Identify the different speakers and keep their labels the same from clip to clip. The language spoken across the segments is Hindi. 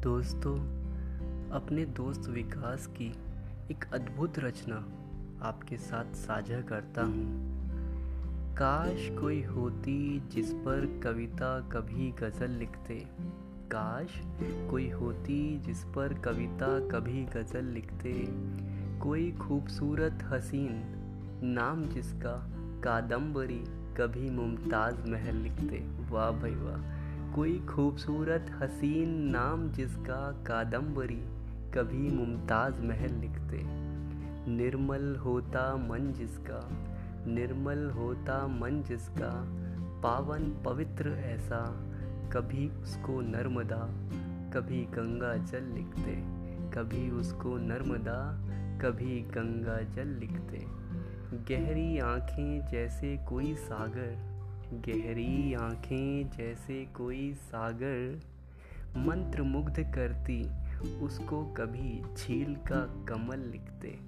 Speaker 1: दोस्तों, अपने दोस्त विकास की एक अद्भुत रचना आपके साथ साझा करता हूँ। काश कोई होती जिस पर कविता कभी गज़ल लिखते। काश कोई होती जिस पर कविता कभी गज़ल लिखते। कोई खूबसूरत हसीन नाम जिसका कादम्बरी कभी मुमताज़ महल लिखते। वाह भाई वाह। कोई खूबसूरत हसीन नाम जिसका कादम्बरी कभी मुमताज़ महल लिखते। निर्मल होता मन जिसका, निर्मल होता मन जिसका, पावन पवित्र ऐसा कभी उसको नर्मदा, कभी गंगा जल लिखते। कभी उसको नर्मदा, कभी गंगा जल लिखते। गहरी आँखें जैसे कोई सागर गहरी आँखें जैसे कोई सागर मंत्र मुग्ध करती, उसको कभी झील का कमल लिखते।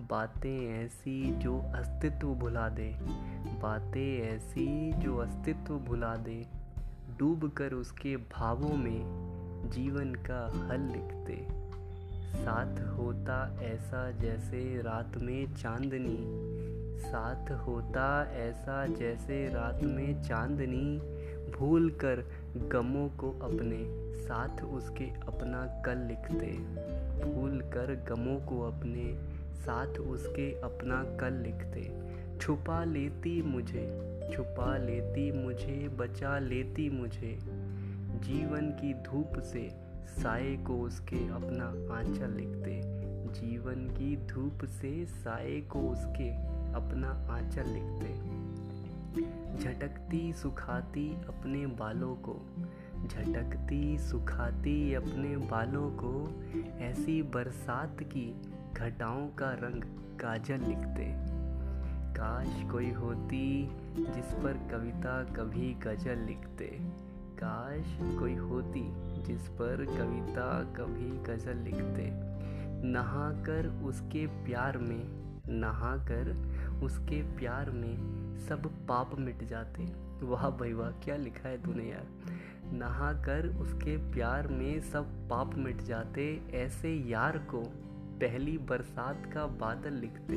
Speaker 1: बातें ऐसी जो अस्तित्व भुला दे, बातें ऐसी जो अस्तित्व भुला दे डूब कर उसके भावों में जीवन का हल लिखते। साथ होता ऐसा जैसे रात में चांदनी साथ होता ऐसा जैसे रात में चांदनी भूल कर गमों को अपने साथ उसके अपना कल लिखते। भूल कर गमों को अपने साथ उसके अपना कल लिखते। छुपा लेती मुझे, छुपा लेती मुझे, बचा लेती मुझे। जीवन की धूप से साए को उसके अपना आंचल लिखते। जीवन की धूप से साए को उसके आंचल लिखते झटकती सुखाती अपने बालों को, झटकती सुखाती अपने बालों को, ऐसी बरसात की घटाओं का रंग काजल लिखते काश कोई होती जिस पर कविता कभी गज़ल लिखते काश कोई होती जिस पर कविता कभी गज़ल लिखते नहाकर उसके प्यार में, नहाकर उसके प्यार में सब पाप मिट जाते। वाह भाई, वाह, क्या लिखा है तूने यार। नहा कर उसके प्यार में सब पाप मिट जाते, ऐसे यार को पहली बरसात का बादल लिखते।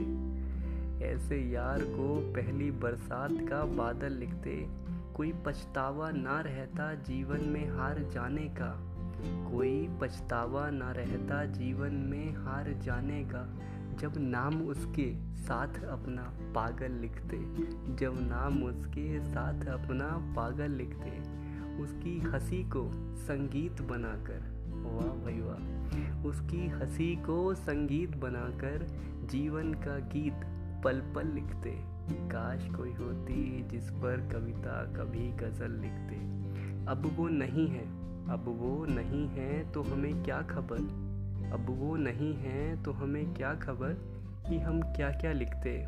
Speaker 1: ऐसे यार को पहली बरसात का बादल लिखते। कोई पछतावा ना रहता जीवन में हार जाने का। कोई पछतावा ना रहता जीवन में हार जाने का। जब नाम उसके साथ अपना पागल लिखते, जब नाम उसके साथ अपना पागल लिखते, उसकी हँसी को संगीत बनाकर, वाह भाई वाह, उसकी हँसी को संगीत बनाकर जीवन का गीत पल पल लिखते। काश कोई होती जिस पर कविता कभी गज़ल लिखते। अब वो नहीं है, अब वो नहीं है तो हमें क्या खबर? अब वो नहीं है तो हमें क्या खबर कि हम क्या क्या लिखते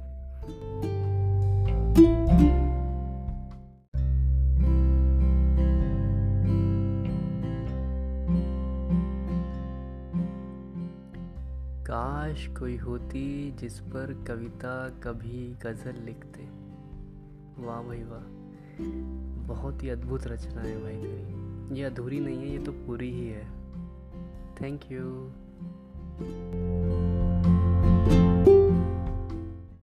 Speaker 1: काश कोई होती जिस पर कविता कभी गज़ल लिखते। वाह भाई वाह। बहुत ही अद्भुत रचना है भाई तेरी ये अधूरी नहीं है, ये तो पूरी ही है। Thank you.